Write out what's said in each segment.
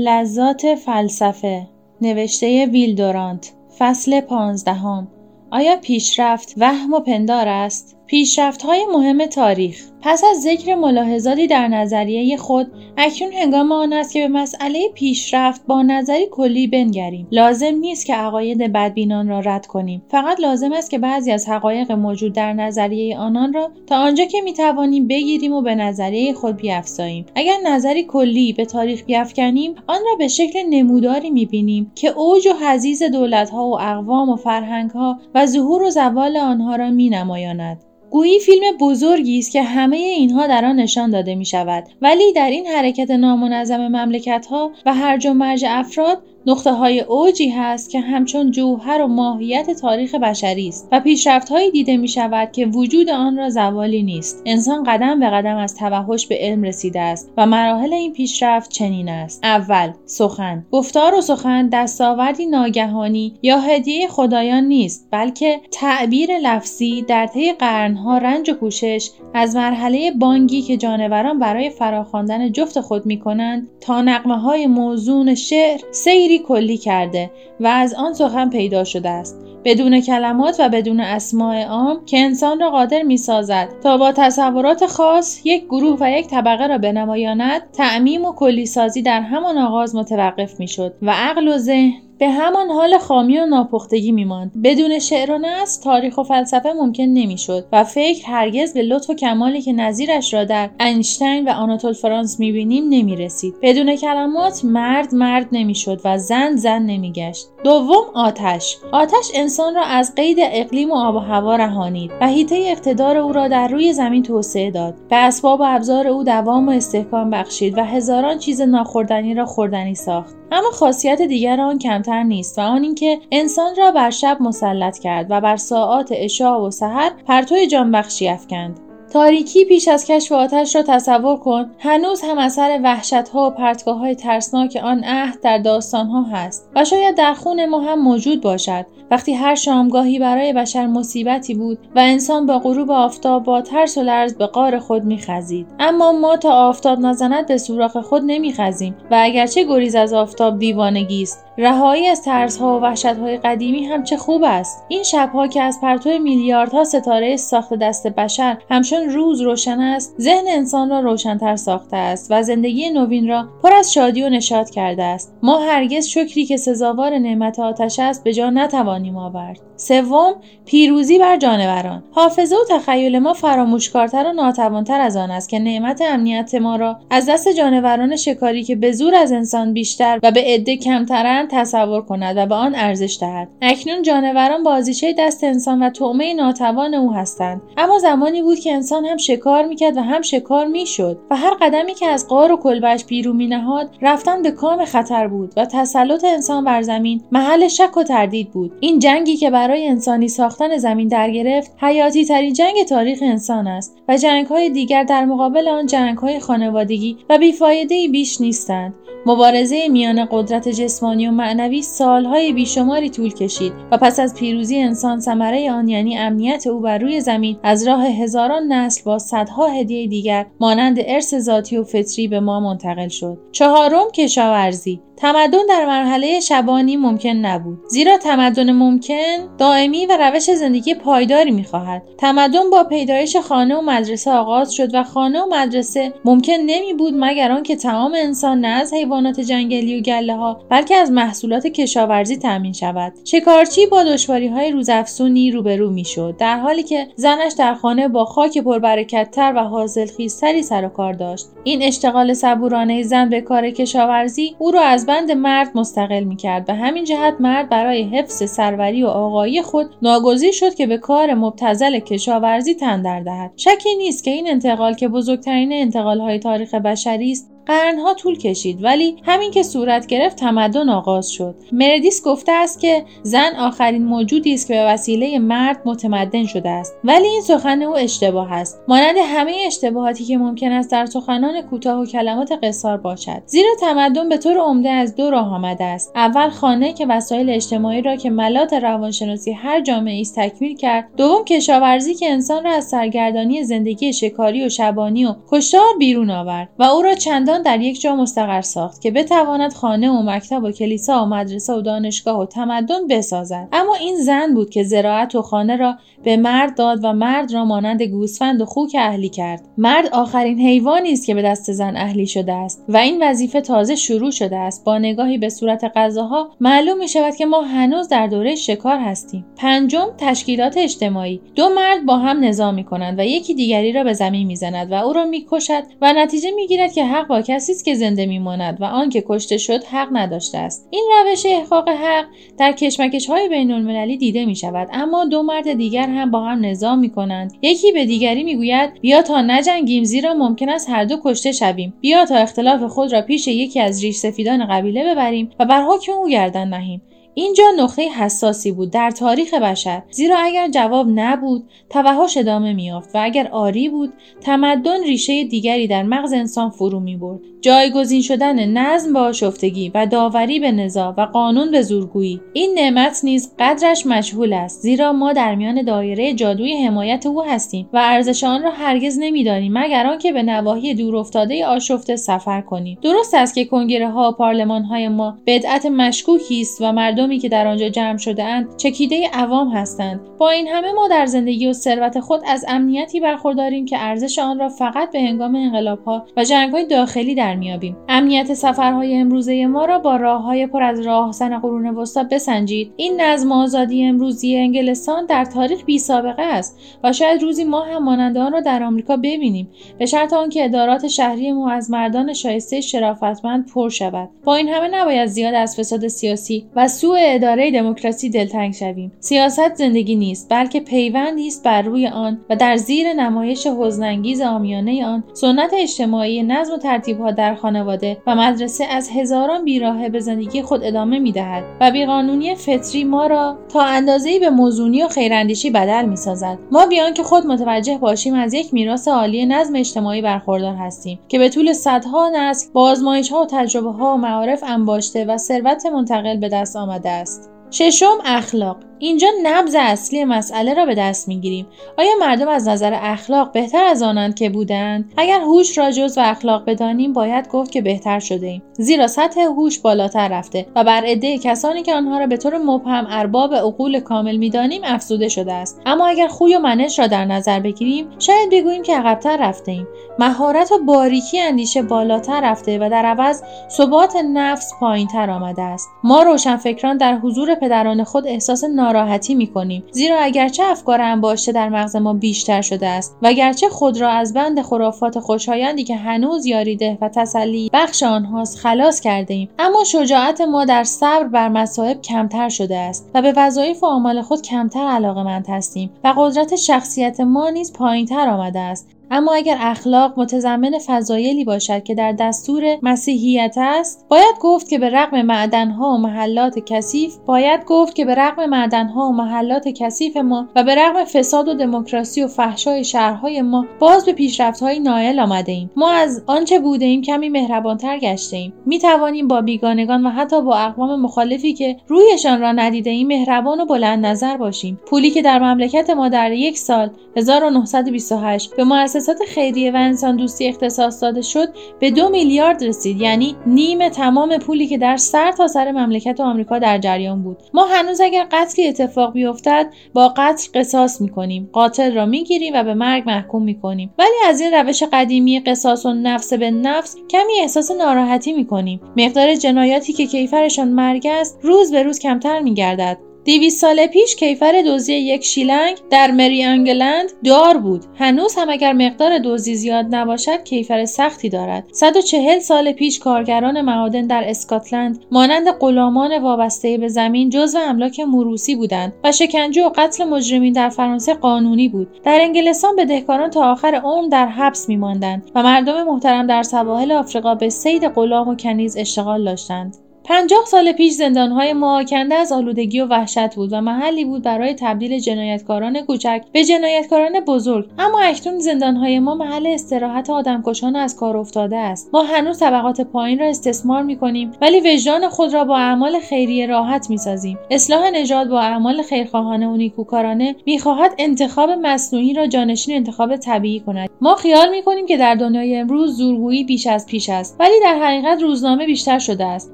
لذات فلسفه نوشته ویلدورانت فصل پانزدهم. آیا پیشرفت وهم و پندار است؟ پیشرفت های مهم تاریخ. پس از ذکر ملاحظاتی در نظریه خود اکنون هنگام آن است که به مسئله پیشرفت با نظری کلی بنگریم. لازم نیست که عقاید بدبینان را رد کنیم. فقط لازم است که بعضی از حقایق موجود در نظریه آنان را تا آنجا که می‌توانیم بگیریم و به نظریه خود بیافزاییم. اگر نظری کلی به تاریخ بیافکنیم آن را به شکل نموداری می‌بینیم که اوج و حزیز دولتها و اقوام و فرهنگها و ظهور و زوال آنها را مینمایاند. گویی فیلم بزرگی است که همه اینها در آن نشان داده می شود ولی در این حرکت نامنظم مملکت ها و هرج و مرج افراد نقطه های اوجی هست که همچون جوهر و ماهیت تاریخ بشری است و پیشرفت هایی دیده می شود که وجود آن را زوالی نیست. انسان قدم به قدم از توحش به علم رسیده است و مراحل این پیشرفت چنین است. اول سخن. گفتار و سخن دستاوردی ناگهانی یا هدیه خدایان نیست بلکه تعبیر لفظی در طی قرنها رنج و کوشش از مرحله بانگی که جانوران برای فراخواندن جفت خود می کنند تا نقمه های موزون شعر سیری کلی کرده و از آن سخن پیدا شده است. بدون کلمات و بدون اسماع عام که انسان را قادر می سازد تا با تصورات خاص یک گروه و یک طبقه را بنمایاند تعمیم و کلی سازی در همان آغاز متوقف می شد و عقل و ذهن به همان حال خامی و ناپختگی میماند. بدون شعر و نص تاریخ و فلسفه ممکن نمی‌شد و فکر هرگز به لطف و کمالی که نظیرش را در اینشتین و آناتول فرانس می‌بینیم نمی‌رسید. بدون کلمات مرد مرد نمی‌شد و زن زن نمیگشت. دوم آتش. آتش انسان را از قید اقلیم و آب و هوا رهانید و هیته اقتدار او را در روی زمین توسعه داد به اسباب و ابزار او دوام و استحکام بخشید و هزاران چیز ناخوردنی را خوردنی ساخت. اما خاصیت دیگر آن کمتر نیست و آن اینکه انسان را بر شب مسلط کرد و بر ساعات عشا و سحر پرتو جانبخشی افکند. تاریکی پیش از کشف آتش را تصور کن. هنوز هم اثر وحشت ها و پرتگاه های ترسناک آن عهد در داستان ها هست و شاید در خون ما هم موجود باشد. وقتی هر شامگاهی برای بشر مصیبتی بود و انسان با غروب آفتاب با ترس و لرز به قار خود میخزید. اما ما تا آفتاب نزند به سوراخ خود نمیخزیم و اگرچه گریز از آفتاب دیوانگی است رهایی از ترسها و وحشتهای قدیمی هم چه خوب است؟ این شبها که از پرتو میلیاردها ستاره ساخت دست بشر همچون روز روشن است ذهن انسان را روشنتر ساخته است و زندگی نوین را پر از شادی و نشاط کرده است. ما هرگز شکری که سزاوار نعمت آتش است به جا نتوانیم آورد. سوم پیروزی بر جانوران. حافظه و تخیل ما فراموشکارتر و ناتوانتر از آن است که نعمت امنیت ما را از دست جانوران شکاری که به زور از انسان بیشتر و به عده کمترند تصور کند و به آن ارزش دهد. اکنون جانوران بازیچه دست انسان و طعمه ناتوان او هستند. اما زمانی بود که انسان هم شکار می‌کرد و هم شکار می‌شد و هر قدمی که از غار و کلبش بیرون مینهاد رفتن به کام خطر بود و تسلط انسان بر زمین محل شک و تردید بود. این جنگی که برای انسانی ساختن زمین در گرفت حیاتی ترین جنگ تاریخ انسان است و جنگ های دیگر در مقابل آن جنگ های خانوادگی و بیفایده بیش نیستند. مبارزه میان قدرت جسمانی و معنوی سالهای بیشماری طول کشید و پس از پیروزی انسان ثمره آن یعنی امنیت او بر روی زمین از راه هزاران نسل با صدها هدیه دیگر مانند ارث ذاتی و فطری به ما منتقل شد. چهارم کشاورزی. تمدن در مرحله شبانی ممکن نبود. زیرا تمدن ممکن دائمی و روش زندگی پایداری می‌خواهد. تمدن با پیدایش خانه و مدرسه آغاز شد و خانه و مدرسه ممکن نمی بود مگر آنکه تمام انسان نه از حیوانات جنگلی و گله ها بلکه از محصولات کشاورزی تامین شود. شکارچی با دشواری های روزافزونی روبرو می‌شد در حالی که زنش در خانه با خاک پربرکتتر و حاصلخیزتری سر و کار داشت. این اشتغال صبورانه زن به کار کشاورزی او را از بند مرد مستقل می کرد به همین جهت مرد برای حفظ سروری و آقایی خود ناگزیر شد که به کار مبتزل کشاورزی تن در دهد. شکی نیست که این انتقال که بزرگترین انتقالهای تاریخ بشری است قرنها طول کشید ولی همین که صورت گرفت تمدن آغاز شد. مردیس گفته است که زن آخرین موجودی است که به وسیله مرد متمدن شده است. ولی این سخن او اشتباه است. مانند همه اشتباهاتی که ممکن است در سخنان کوتاه و کلمات قصار باشد. زیرا تمدن به طور عمده از دو راه آمده است. اول خانه که وسایل اجتماعی را که ملات روانشناسی هر جامعه است تکمیل کرد. دوم کشاورزی که انسان را از سرگردانی زندگی شکاری و شبانی و کشتار بیرون آورد و او را چندان در یک جا مستقر ساخت که بتواند خانه و مکتب و کلیسا و مدرسه و دانشگاه و تمدن بسازد. اما این زن بود که زراعت و خانه را به مرد داد و مرد را مانند گوسفند و خوک اهلی کرد. مرد آخرین حیوانی است که به دست زن اهلی شده است و این وظیفه تازه شروع شده است. با نگاهی به صورت غذاها معلوم می شود که ما هنوز در دوره شکار هستیم. پنجم تشکیلات اجتماعی. دو مرد با هم نظام می کنند و یکی دیگری را به زمین می‌زند و او را می‌کشد و نتیجه می‌گیرد که حق با کسی است که زنده میماند و آنکه کشته شد حق نداشته است. این روش احقاق حق در کشمکش های بین المللی دیده می شود اما دو مرد دیگر هم با هم نظام می کنند یکی به دیگری می‌گوید بیا تا نجنگیم زیرا ممکن است هر دو کشته شویم. بیا تا اختلاف خود را پیش یکی از ریش سفیدان قبیله ببریم و بر حکم او گردن نهیم. اینجا نقطه حساسی بود در تاریخ بشر زیرا اگر جواب نبود توحش ادامه میافت و اگر آری بود تمدن ریشه دیگری در مغز انسان فرو می‌برد. جایگزین شدن نظم با آشفتگی و داوری به نزاع و قانون به زورگویی. این نعمت نیز قدرش مجهول است زیرا ما در میان دایره جادوی حمایت او هستیم و ارزش آن را هرگز نمی‌دانیم مگر آنکه به نواحی دورافتاده آشفته سفر کنیم. درست است که کنگره ها و پارلمان های ما بدعت مشکوکی است و مردمی که در آنجا جمع شده اند چکیده عوام هستند. با این همه ما در زندگی و ثروت خود از امنیتی برخورداریم که ارزش آن را فقط به هنگام انقلابها و جنگهای داخلی در میابیم امنیت سفرهای امروزه ما را با راههای پر از راهزن قرون وسطا بسنجید. این نظم آزادی امروزی انگلستان در تاریخ بی سابقه است و شاید روزی ما هم مانند آن را در آمریکا ببینیم. به شرط آنکه ادارات شهری ما از مردان شایسته شرافتمند پر شود. با این همه نباید زیاد از فساد سیاسی و سوء اداره دموکراسی دلتنگ شویم. سیاست زندگی نیست بلکه پیوندی است بر روی آن و در زیر نمایش حزنانگیز آمیانه آن سنت اجتماعی نظم و ترتیبها در خانواده و مدرسه از هزاران بیراهه به زندگی خود ادامه می‌دهد و بیقانونی فطری ما را تا اندازهای به موزونی و خیراندیشی بدل می‌سازد. ما بیان که خود متوجه باشیم از یک میراث عالی نظم اجتماعی برخوردار هستیم که به طول صدها نسل با آزمایش ها و تجربه ها و معارف انباشته و ثروت منتقل به دست آمده است. ششم اخلاق. اینجا نبز اصلی مسئله را به دست می‌گیریم. آیا مردم از نظر اخلاق بهتر از آنند که بودند؟ اگر هوش را جز و اخلاق بدانیم باید گفت که بهتر شده ایم. زیرا سطح هوش بالاتر رفته و بر عده کسانی که آنها را به طور مبهم ارباب عقول کامل می‌دانیم افزوده شده است. اما اگر خوی و منش را در نظر بگیریم شاید بگوییم که عقبتر رفته ایم. مهارت و باریکی اندیشه بالاتر رفته و در عوض ثبات نفس پایینتر آمده است. ما روشنفکران در حضور پدران خود احساس ناراحتی می کنیم زیرا اگرچه افکار انباشته در مغز ما بیشتر شده است و اگرچه خود را از بند خرافات خوشایندی که هنوز یاریده و تسلی بخش آنهاست خلاص کرده ایم اما شجاعت ما در صبر بر مصائب کمتر شده است و به وظایف و آمال خود کمتر علاقه هستیم و قدرت شخصیت ما نیز پایینتر آمده است. اما اگر اخلاق متضمن فضایلی باشد که در دستور مسیحیت است باید گفت که به رغم معدنها و محلات کثیف باید گفت که به رغم معدنها و محلات کثیف ما و به رغم فساد و دموکراسی و فحشای شهرهای ما باز به پیشرفتهای نایل آمده ایم. ما از آنچه بوده ایم کمی مهربانتر گشته ایم. می توانیم با بیگانگان و حتی با اقوام مخالفی که رویشان را ندیده ایم مهربان و بلند نظر باشیم. پولی که در مملکت ما در یک سال 1928 به مؤسسات خیریه و انسان دوستی اختصاص داده شد به دو میلیارد رسید. یعنی نیم تمام پولی که در سر تا سر مملکت آمریکا در جریان بود. ما هنوز اگر قتلی اتفاق بیفتد با قتل قصاص می‌کنیم. قاتل را می‌گیریم و به مرگ محکوم می‌کنیم. ولی از این روش قدیمی قصاص و نفس به نفس کمی احساس ناراحتی می‌کنیم. مقدار جنایاتی که کیفرشان مرگ است روز به روز کمتر میگردد. دیویس سال پیش کیفر دزدی یک شیلنگ در مری انگلند دار بود. هنوز هم اگر مقدار دزدی زیاد نباشد کیفر سختی دارد. 140 سال پیش کارگران معادن در اسکاتلند مانند غلامان وابسته به زمین جزو املاک موروسی بودند و شکنجه و قتل مجرمین در فرانسه قانونی بود. در انگلستان بدهکاران تا آخر عمر در حبس میماندند و مردم محترم در سواحل آفریقا به صید غلام و کنیز اشتغال داشتند. پنجاه سال پیش زندانهای ما کنده از آلودگی و وحشت بود و محلی بود برای تبدیل جنایتکاران کوچک به جنایتکاران بزرگ. اما اکنون زندانهای ما محل استراحت آدمکشان از کار افتاده است. ما هنوز طبقات پایین را استثمار می‌کنیم ولی وجدان خود را با اعمال خیریه راحت می‌سازیم. اصلاح نژاد با اعمال خیرخواهانه و نیکوکارانه می‌خواهد انتخاب مصنوعی را جانشین انتخاب طبیعی کند. ما خیال می‌کنیم که در دنیای امروز زورگویی بیش از پیش است ولی در حقیقت روزنامه بیشتر شده است.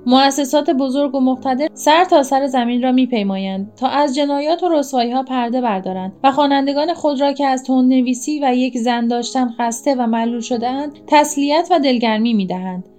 مؤسسات بزرگ و مقتدر سر تا سر زمین را میپیمایند تا از جنایات و رسوایی ها پرده بردارند و خوانندگان خود را که از تون نویسی و یک زن داشتن خسته و معلول شدهاند تسلیت و دلگرمی می‌دهند.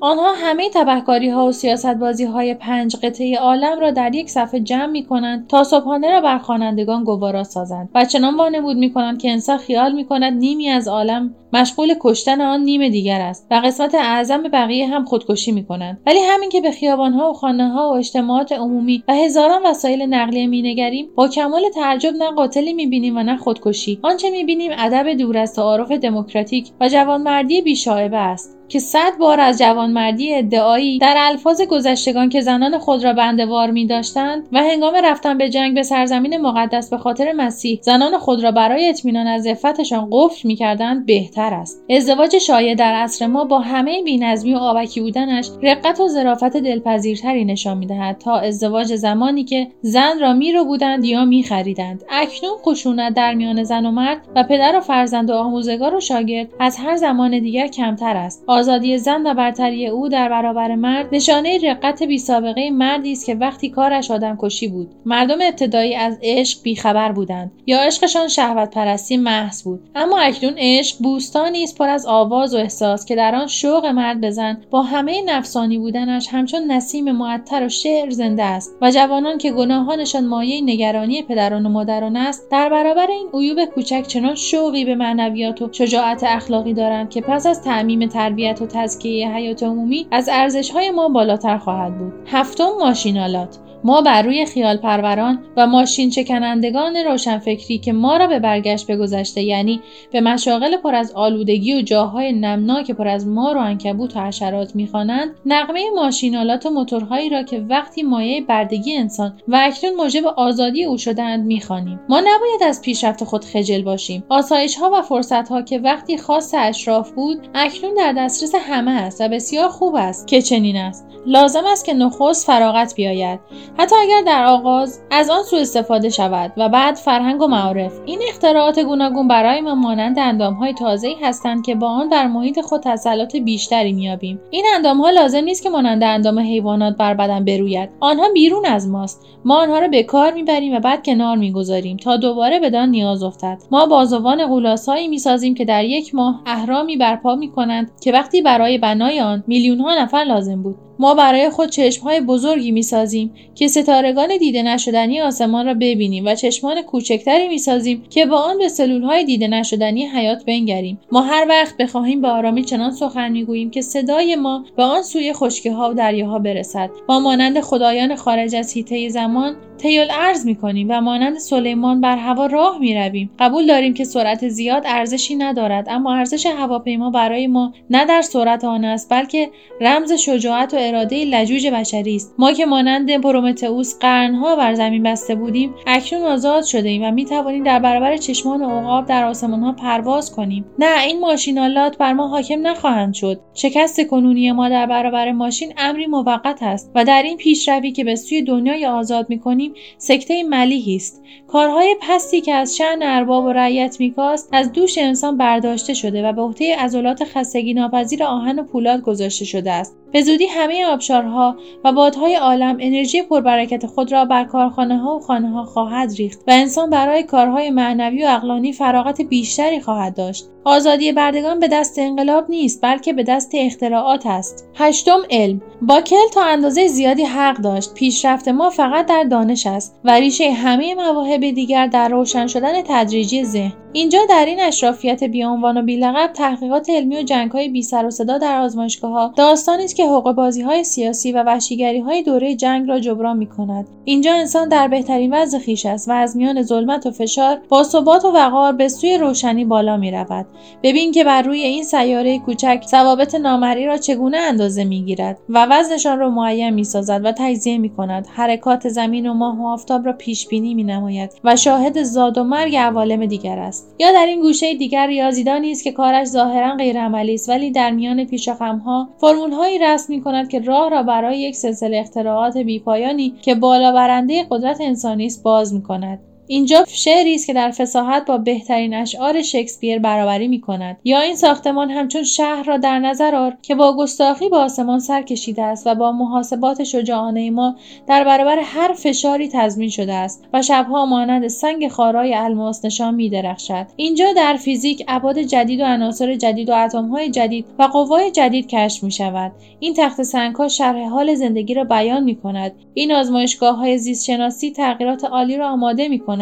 آنها همه تبهکاری ها و سیاست بازی های پنج قطعه عالم را در یک صفحه جمع می کنند تا صبحانه را بر خوانندگان گوارا سازند. و چنان وانمود می کنند که انسان خیال می کند نیمی از عالم مشغول کشتن آن نیم دیگر است و قسمت اعظم بقیه هم خودکشی می کنند ولی همین که به خیابانها و خانه ها و اجتماعات عمومی و هزاران وسایل نقلیه مینگریم با کمال تعجب نه قاتلی می‌بینیم و نه خودکشی. آنچه می‌بینیم ادب دور از تعارف دموکراتیک و جوانمردی بیشاعبه است. که صد بار از جوانمردی ادعایی در الفاظ گذشتگان که زنان خود را بندوار می داشتند و هنگام رفتن به جنگ به سرزمین مقدس به خاطر مسیح زنان خود را برای اطمینان از عفتشان قفل می کردند بهتر است. ازدواج شایع در عصر ما با همه بینظمی و آبکی بودنش رقت و ظرافت دلپذیرتری نشان می‌دهد تا ازدواج زمانی که زن را می رو بودند یا می خریدند. اکنون خشونت در میان زن و مرد و پدر و فرزند و آموزگار و شاگرد از هر زمان دیگر کمتر است. آزادی زن و برتری او در برابر مرد نشانه رقت بی سابقه مردی است که وقتی کارش آدم کشی بود. مردم ابتدایی از عشق بیخبر بودند. یا عشقشان شهوت پرستی محض بود. اما اکنون عشق بوستانی است پر از آواز و احساس که در آن شوق مرد بزن با همه نفسانی بودنش همچون نسیم معطر و شعر زنده است و جوانان که گناهانشان مایه نگرانی پدران و مادران است در برابر این عیوب کوچک چنان شوقی به معنویات و شجاعت اخلاقی دارند که پس از تعمیم تربیت و تزکیه حیات عمومی از ارزش های ما بالاتر خواهد بود. هفتم ماشینالات ما بر روی خیال پروران و ماشین چکنندگان روشنفکری که ما را به برگشت به گذشته یعنی به مشاغل پر از آلودگی و جاهای نمناک پر از مار و انکبوت و حشرات می‌خوانند نقمه ماشینالات و موتورهایی را که وقتی مایه بردگی انسان و اکنون موجب آزادی او شدهاند می‌خوانیم. ما نباید از پیشرفت خود خجل باشیم. آسایش ها و فرصت ها که وقتی خاص اشراف بود اکنون در دسترس همه است و بسیار خوب است که چنین است. لازم است که نخست فراغت بیاید. حتی اگر در آغاز از آن سوء استفاده شود و بعد فرهنگ و معارف این اختراعات گوناگون برای ما مانند اندامهای تازه‌ای هستند که با آن در محیط خود تسلط بیشتری مییابیم. این اندامها لازم نیست که مانند اندام حیوانات بر بدن بروید. آنها بیرون از ماست. ما آنها را به کار می‌بریم و بعد کنار می‌گذاریم تا دوباره بدان نیاز افتد. ما بازوان غولاسایی می‌سازیم که در یک ماه اهرامی برپا می‌کنند که وقتی برای بنای آن میلیونها نفر لازم بود. ما برای خود چشمهای بزرگی می‌سازیم که ستارگان دیده نشدنی آسمان را ببینیم و چشمان کوچکتری می‌سازیم که با آن به سلولهای دیده نشدنی حیات بنگریم. ما هر وقت بخواهیم به آرامی چنان سخن می‌گوییم که صدای ما به آن سوی خشکی ها و دریاها برسد. ما مانند خدایان خارج از حیطه زمان تیل ارز می‌کنیم و مانند سلیمان بر هوا راه می‌رویم. قبول داریم که سرعت زیاد ارزشی ندارد اما ارزش هواپیما برای ما نه در سرعت آن است بلکه رمز شجاعت و اراده لجوج بشری است. ما که مانند پرومتئوس قرنها بر زمین بسته بودیم اکنون آزاد شده ایم و می توانیم در برابر چشمان عقاب در آسمانها پرواز کنیم. نه این ماشینالات بر ما حاکم نخواهند شد. شکست کنونی ما در برابر ماشین امری موقت است و در این پیشروی که به سوی دنیای آزاد می‌کنیم سکته ملیحی است. کارهای پستی که از شعن ارباب و رعیت میکاست از دوش انسان برداشته شده و به عهده عضلات خستگی ناپذیر آهن و پولاد گذاشته شده است. به زودی همه آبشارها و بادهای عالم انرژی پربرکت خود را بر کارخانه ها و خانه ها خواهد ریخت و انسان برای کارهای معنوی و اقلانی فراغت بیشتری خواهد داشت. آزادی بردگان به دست انقلاب نیست بلکه به دست اختراعات است. هشتم علم. باکل تا اندازه زیادی حق داشت. پیشرفت ما فقط در دانش است و ریشه همه مواهب دیگر در روشن شدن تدریجی ذهن. اینجا در این اشرافیت بیعنوان و بیلقب تحقیقات علمی و جنگهای بی سر و صدا در آزمایشگاهها داستانی است که حقوق های سیاسی و وحشیگری های دوره جنگ را جبران می کند اینجا انسان در بهترین وضع خیش است و از میان ظلمت و فشار با ثبات و وقار به سوی روشنی بالا می رود ببین که بر روی این سیاره کوچک ضوابط نامری را چگونه اندازه می گیرد و وزنشان را معین می سازد و تجزیه می کند حرکات زمین و ماه و آفتاب را پیش بینی می نماید و شاهد زاد و مرگ عوالم دیگر است. یا در این گوشه دیگر ریاضیدانی است که کارش ظاهرا غیرعملی است ولی در میان پیشخمها فرمولهایی رسم می کند که راه را برای یک سلسله اختراعات بیپایانی که بالا برنده قدرت انسانی است باز می کند اینجا شعری است که در فساحت با بهترین اشعار شکسپیر برابری می کند یا این ساختمان همچون شهر را در نظر آر که با گستاخی به آسمان سر کشیده است و با محاسبات شجاعانه ما در برابر هر فشاری تضمین شده است و شبها مانند سنگ خارای الماس نشان می درخشد اینجا در فیزیک ابعاد جدید و عناصر جدید و اتمهای جدید و قوای جدید کشف می شود این تخت سنگها شرح حال زندگی را بیان می کند این آزمایشگاه های زیست شناسی تغییرات عالی را آماده می کند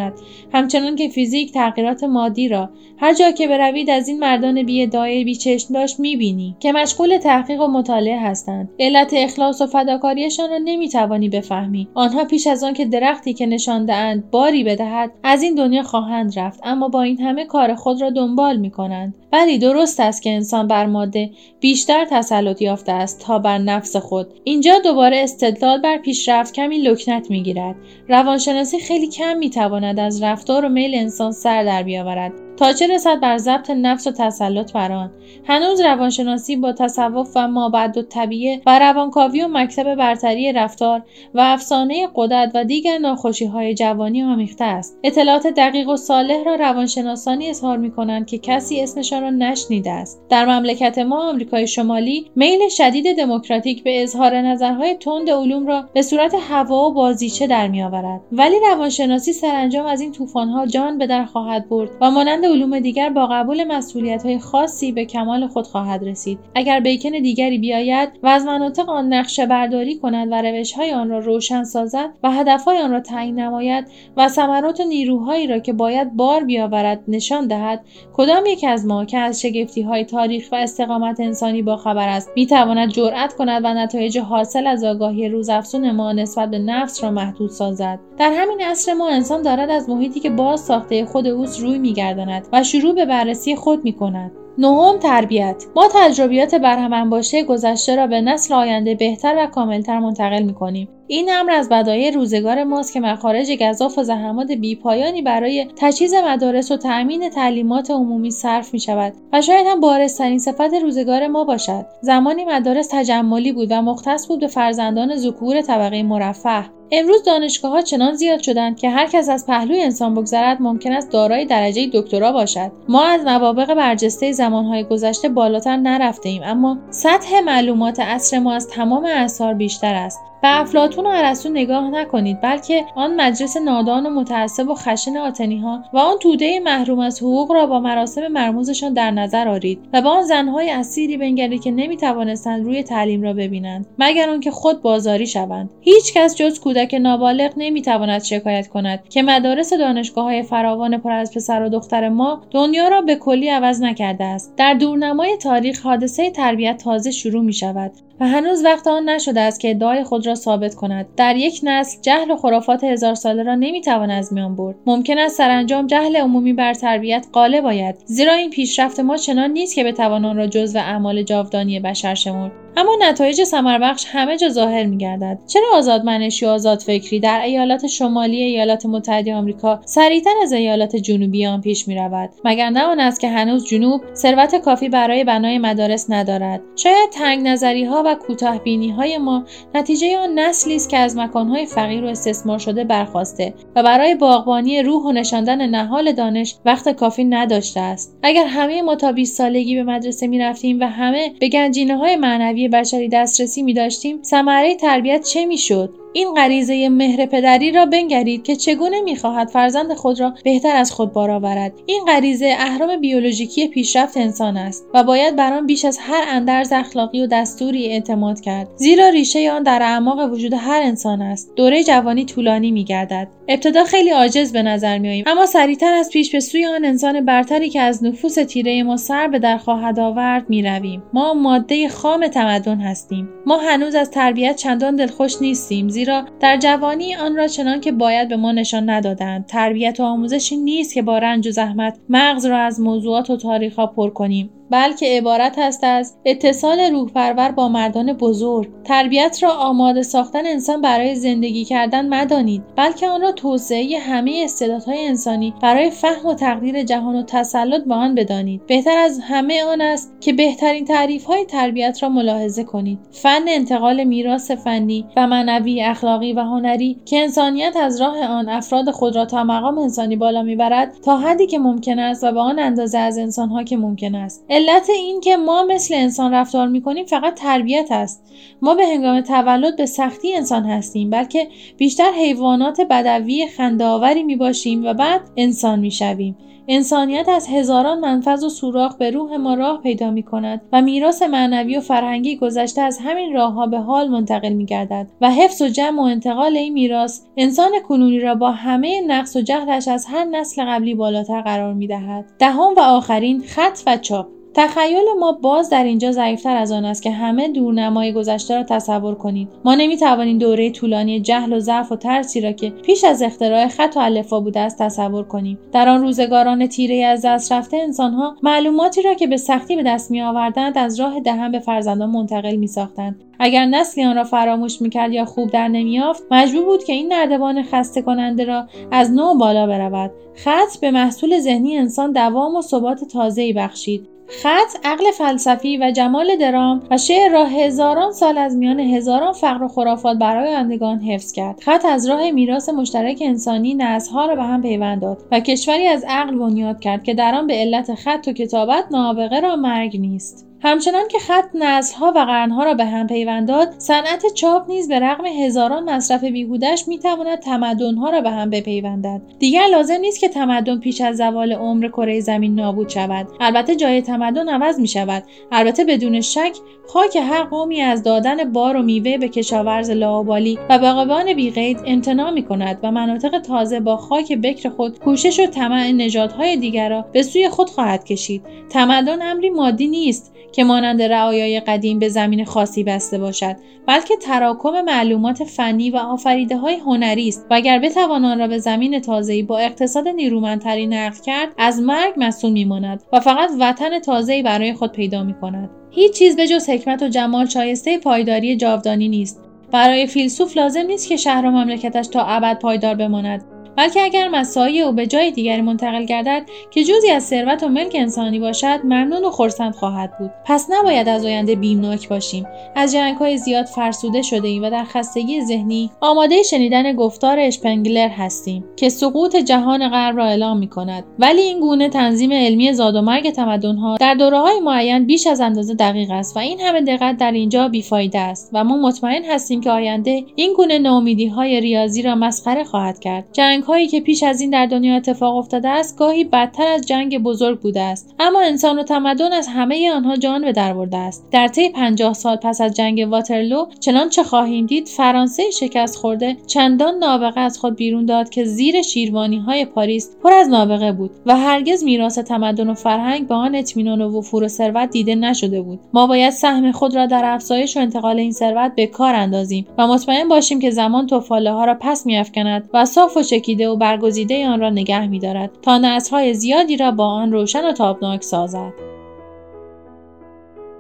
همچنان که فیزیک تغییرات مادی را هر جا که بروید از این مردان بی ادعای بی چشم داشت می‌بینی که مشغول تحقیق و مطالعه هستند. علت اخلاص و فداکاریشان را نمی‌توانی بفهمی. آنها پیش از آن که درختی که نشانده باری بدهد از این دنیا خواهند رفت اما با این همه کار خود را دنبال می‌کنند. بلی درست است که انسان بر ماده بیشتر تسلط یافته است تا بر نفس خود. اینجا دوباره استدلال بر پیشرفت کمی لکنت می‌گیرد. روانشناسی خیلی کم می‌تواند از رفتار و میل انسان سر در بیاورد تا چه رسد بر ضبط نفس و تسلط بر هنوز روانشناسی با تصوف و مابعد و طبیعه و روانکاوی و مکتب برتری رفتار و افسانه قدرت و دیگر ناخوشی های جوانی آمیخته است. اطلاعات دقیق و صالح را روانشناسانی اظهار می کنند که کسی اسمشان را نشنیده است. در مملکت ما آمریکای شمالی میل شدید دموکراتیک به اظهار نظرهای تند علوم را به صورت هوا و بازیچه در میآورد. ولی روانشناسی سرانجام از این طوفانها جان به در خواهد برد و مانند علوم دیگر با قبول مسئولیت های خاصی به کمال خود خواهد رسید. اگر بیکن دیگری بیاید و از مناطق آن نقشه برداری کند و روش های آن را روشن سازد و هدفهای آن را تعیین نماید و ثمرات و نیروهایی را که باید بار بیاورد نشان دهد کدام یک از ما که از شگفتی های تاریخ و استقامت انسانی با خبر است می‌تواند جرأت کند و نتایج حاصل از آگاهی روزافزون ما نسبت به نفس را محدود سازد؟ در همین عصر ما انسان دارد از محیطی که باز ساخته خود اوست روی میگرداند و شروع به بررسی خود می کند. نهم تربیت. ما تجربیات برهم باشه گذشته را به نسل آینده بهتر و کاملتر منتقل می کنیم این امر از بدایع روزگار ماست که مخارج گذاف و زحمات بیپایانی برای تجهیز مدارس و تأمین تعلیمات عمومی صرف می شود و شاید هم بارسترین صفت روزگار ما باشد. زمانی مدارس تجملی بود و مختص بود به فرزندان ذکور طبقه مرفه. امروز دانشگاه ها چنان زیاد شدند که هر کس از پهلوی انسان بگذرد ممکن است دارای درجه دکترا باشد. ما از نوابق برجسته زمانهای گذشته بالاتر نرفته ایم اما سطح معلومات عصر ما از تمام اثار بیشتر است. به افلاتون و ارسطو نگاه نکنید بلکه آن مجلس نادان و متعصب و خشن آتنی ها و آن توده محروم از حقوق را با مراسم مرموزشان در نظر آرید و به آن زنهای اسیری بنگرید که نمی‌توانستند روی تعلیم را ببینند مگر آنکه خود بازاری شوند. هیچ کس جز کودک نابالغ نمی‌تواند شکایت کند که مدارس دانشگاه های فراوان پر از پسر و دختر ما دنیا را به کلی عوض نکرده است. در دورنمای تاریخ حادثه تربیت تازه شروع می شود و هنوز وقت آن نشده است که ادعای خود را ثابت کند. در یک نسل جهل و خرافات هزار ساله را نمی‌توان از میان برد. ممکن است سرانجام جهل عمومی بر تربیت غالب آید زیرا این پیشرفت ما چنان نیست که بتوان آن را جزو اعمال جاودانی بشر شمرد. اما نتایج سمربخش همه جا ظاهر میگردد. چرا آزادمنشی و آزادفکری در ایالات شمالی ایالات متحده آمریکا سریعتر از ایالات جنوبی آن پیش می‌رود؟ مگر نه آن است که هنوز جنوب ثروت کافی برای بنای مدارس ندارد؟ شاید تنگ نظری ها و کوتاه های ما نتیجه آن نسلی است که از مکانهای فقیر و استثمار شده برخواسته و برای باغبانی روح و نشاندن نهال دانش وقت کافی نداشته است. اگر همه ما تا 20 سالگی به مدرسه می‌رفتیم و همه به گنجینه های معنوی بشری دسترسی می داشتیم ثمره تربیت چه می‌شد؟ این غریزه مهر پدری را بنگرید که چگونه می‌خواهد فرزند خود را بهتر از خود بار آورد. این غریزه اهرام بیولوژیکی پیشرفت انسان است و باید بر آن بیش از هر اندرز اخلاقی و دستوری اعتماد کرد. زیرا ریشه آن در اعماق وجود هر انسان است. دوره جوانی طولانی میگردد. ابتدا خیلی عاجز به نظر میآییم اما سریعتر از پیش به سوی آن انسان برتری که از نفوس تیره ما سر به در خواهد آورد می‌رویم. ما ماده خام تمدن هستیم. ما هنوز از تربیت چندان دلخوش نیستیم زیرا در جوانی آن را چنان که باید به ما نشان ندادند. تربیت و آموزشی نیست که با رنج و زحمت مغز را از موضوعات و تاریخها پر کنیم. بلکه عبارت است از اتصال روح پرور با مردان بزرگ. تربیت را آماده ساختن انسان برای زندگی کردن مدانید بلکه آن را توسعه همه استعدادهای انسانی برای فهم و تقدیر جهان و تسلط به آن بدانید. بهتر از همه آن است که بهترین تعریف های تربیت را ملاحظه کنید. فن انتقال میراث فنی و معنوی اخلاقی و هنری که انسانیت از راه آن افراد خود را تا مقام انسانی بالا می‌برد تا حدی که ممکن است و به آن اندازه از انسانها که ممکن است. علت این که ما مثل انسان رفتار می‌کنیم فقط تربیت است. ما به هنگام تولد به سختی انسان هستیم بلکه بیشتر حیوانات بدوی خندهآوری می‌باشیم و بعد انسان می‌شویم. انسانیت از هزاران منفذ و سوراخ به روح ما راه پیدا می کند و میراث معنوی و فرهنگی گذشته از همین راهها به حال منتقل می گردد و حفظ و جمع و انتقال این میراث انسان کنونی را با همه نقص و جهلش از هر نسل قبلی بالاتر قرار می دهد. دهم و آخرین خط و چاپ. تخیل ما باز در اینجا ضعیفتر از آن است که همه دورنمای گذشته را تصور کنید. ما نمی‌توانیم دوره طولانی جهل و ضعف و ترسی را که پیش از اختراع خط و الفا بوده است تصور کنیم. در آن روزگاران تیره از دست رفته انسانها معلوماتی را که به سختی به دست میآوردند از راه دهن به فرزندان منتقل میساختند. اگر نسلی آن را فراموش می‌کرد یا خوب در نمیافت مجبور بود که این نردبان خسته کننده را از نو بالا برود. خط به محصول ذهنی انسان دوام و ثبات تازه‌ای بخشید. خط عقل فلسفی و جمال درام و شعر را هزاران سال از میان هزاران فقر و خرافات برای اندگان حفظ کرد. خط از راه میراث مشترک انسانی نسلها را به هم پیوند داد و کشوری از عقل بنیاد کرد که در آن به علت خط و کتابت نابغه را مرگ نیست. همچنان که خط نسلها و قرنها را به هم پیوند داد صنعت چاپ نیز به رغم هزاران مصرف بیهودش می‌تواند تمدنها را به هم بپیوندد. دیگر لازم نیست که تمدن پیش از زوال عمر کره زمین نابود شود. البته جای تمدن عوض می شود البته بدون شک خاک هر قومی از دادن بار و میوه به کشاورز لاابالی و باغبان بیقید امتناع می کند و مناطق تازه با خاک بکر خود کوشش و طمع نژادهای دیگر را به سوی خود خواهد کشید. تمدن امری مادی نیست که مانند رعایای قدیم به زمین خاصی بسته باشد بلکه تراکم معلومات فنی و آفریده های هنری است. و اگر بتوان آن را به زمین تازه‌ای با اقتصاد نیرومندتری نقل کرد از مرگ مسئول میماند و فقط وطن تازه‌ای برای خود پیدا می کند هیچ چیز به جز حکمت و جمال شایسته پایداری جاودانی نیست. برای فیلسوف لازم نیست که شهر و مملکتش تا ابد پایدار بماند. بلکه اگر مسایی او به جای دیگری منتقل گردد که جزی از ثروت و ملک انسانی باشد ممنون و خرسند خواهد بود. پس نباید از آینده بیمناک باشیم. از های زیاد فرسوده شده ایم و در خستگی ذهنی آماده شنیدن گفتار اشپنگلر هستیم که سقوط جهان غرب را اعلام می کند ولی این گونه تنظیم علمی زاد و مرگ تمدنها در دوره های معین بیش از اندازه دقیق است و این همه دقت در اینجا بیفایده است و ما مطمئن هستیم که آینده این گونه ناامیدی های ریاضی را مسخره خواهد کرد. جنگ جنگ هایی که پیش از این در دنیا اتفاق افتاده است گاهی بدتر از جنگ بزرگ بوده است. اما انسان و تمدن از همه آنها جان به در برده است. در طی پنجاه سال پس از جنگ واترلو چنانچه خواهیم دید فرانسه شکست خورده چندان نابغه از خود بیرون داد که زیر شیروانی های پاریس پر از نابغه بود و هرگز میراث تمدن و فرهنگ به آن اطمینان و وفور و ثروت دیده نشده بود. ما باید سهم خود را در افزایش و انتقال این ثروت به کار اندازیم و مطمئن باشیم که زمان توفاله ها را پس میافکند و صاف و و برگزیده آن را نگه میدارد. تا نسلهای زیادی را با آن روشن و تابناک سازد.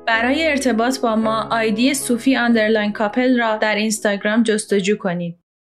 برای ارتباط با ما آیدی صوفی underline couple را در اینستاگرام جستجو کنید.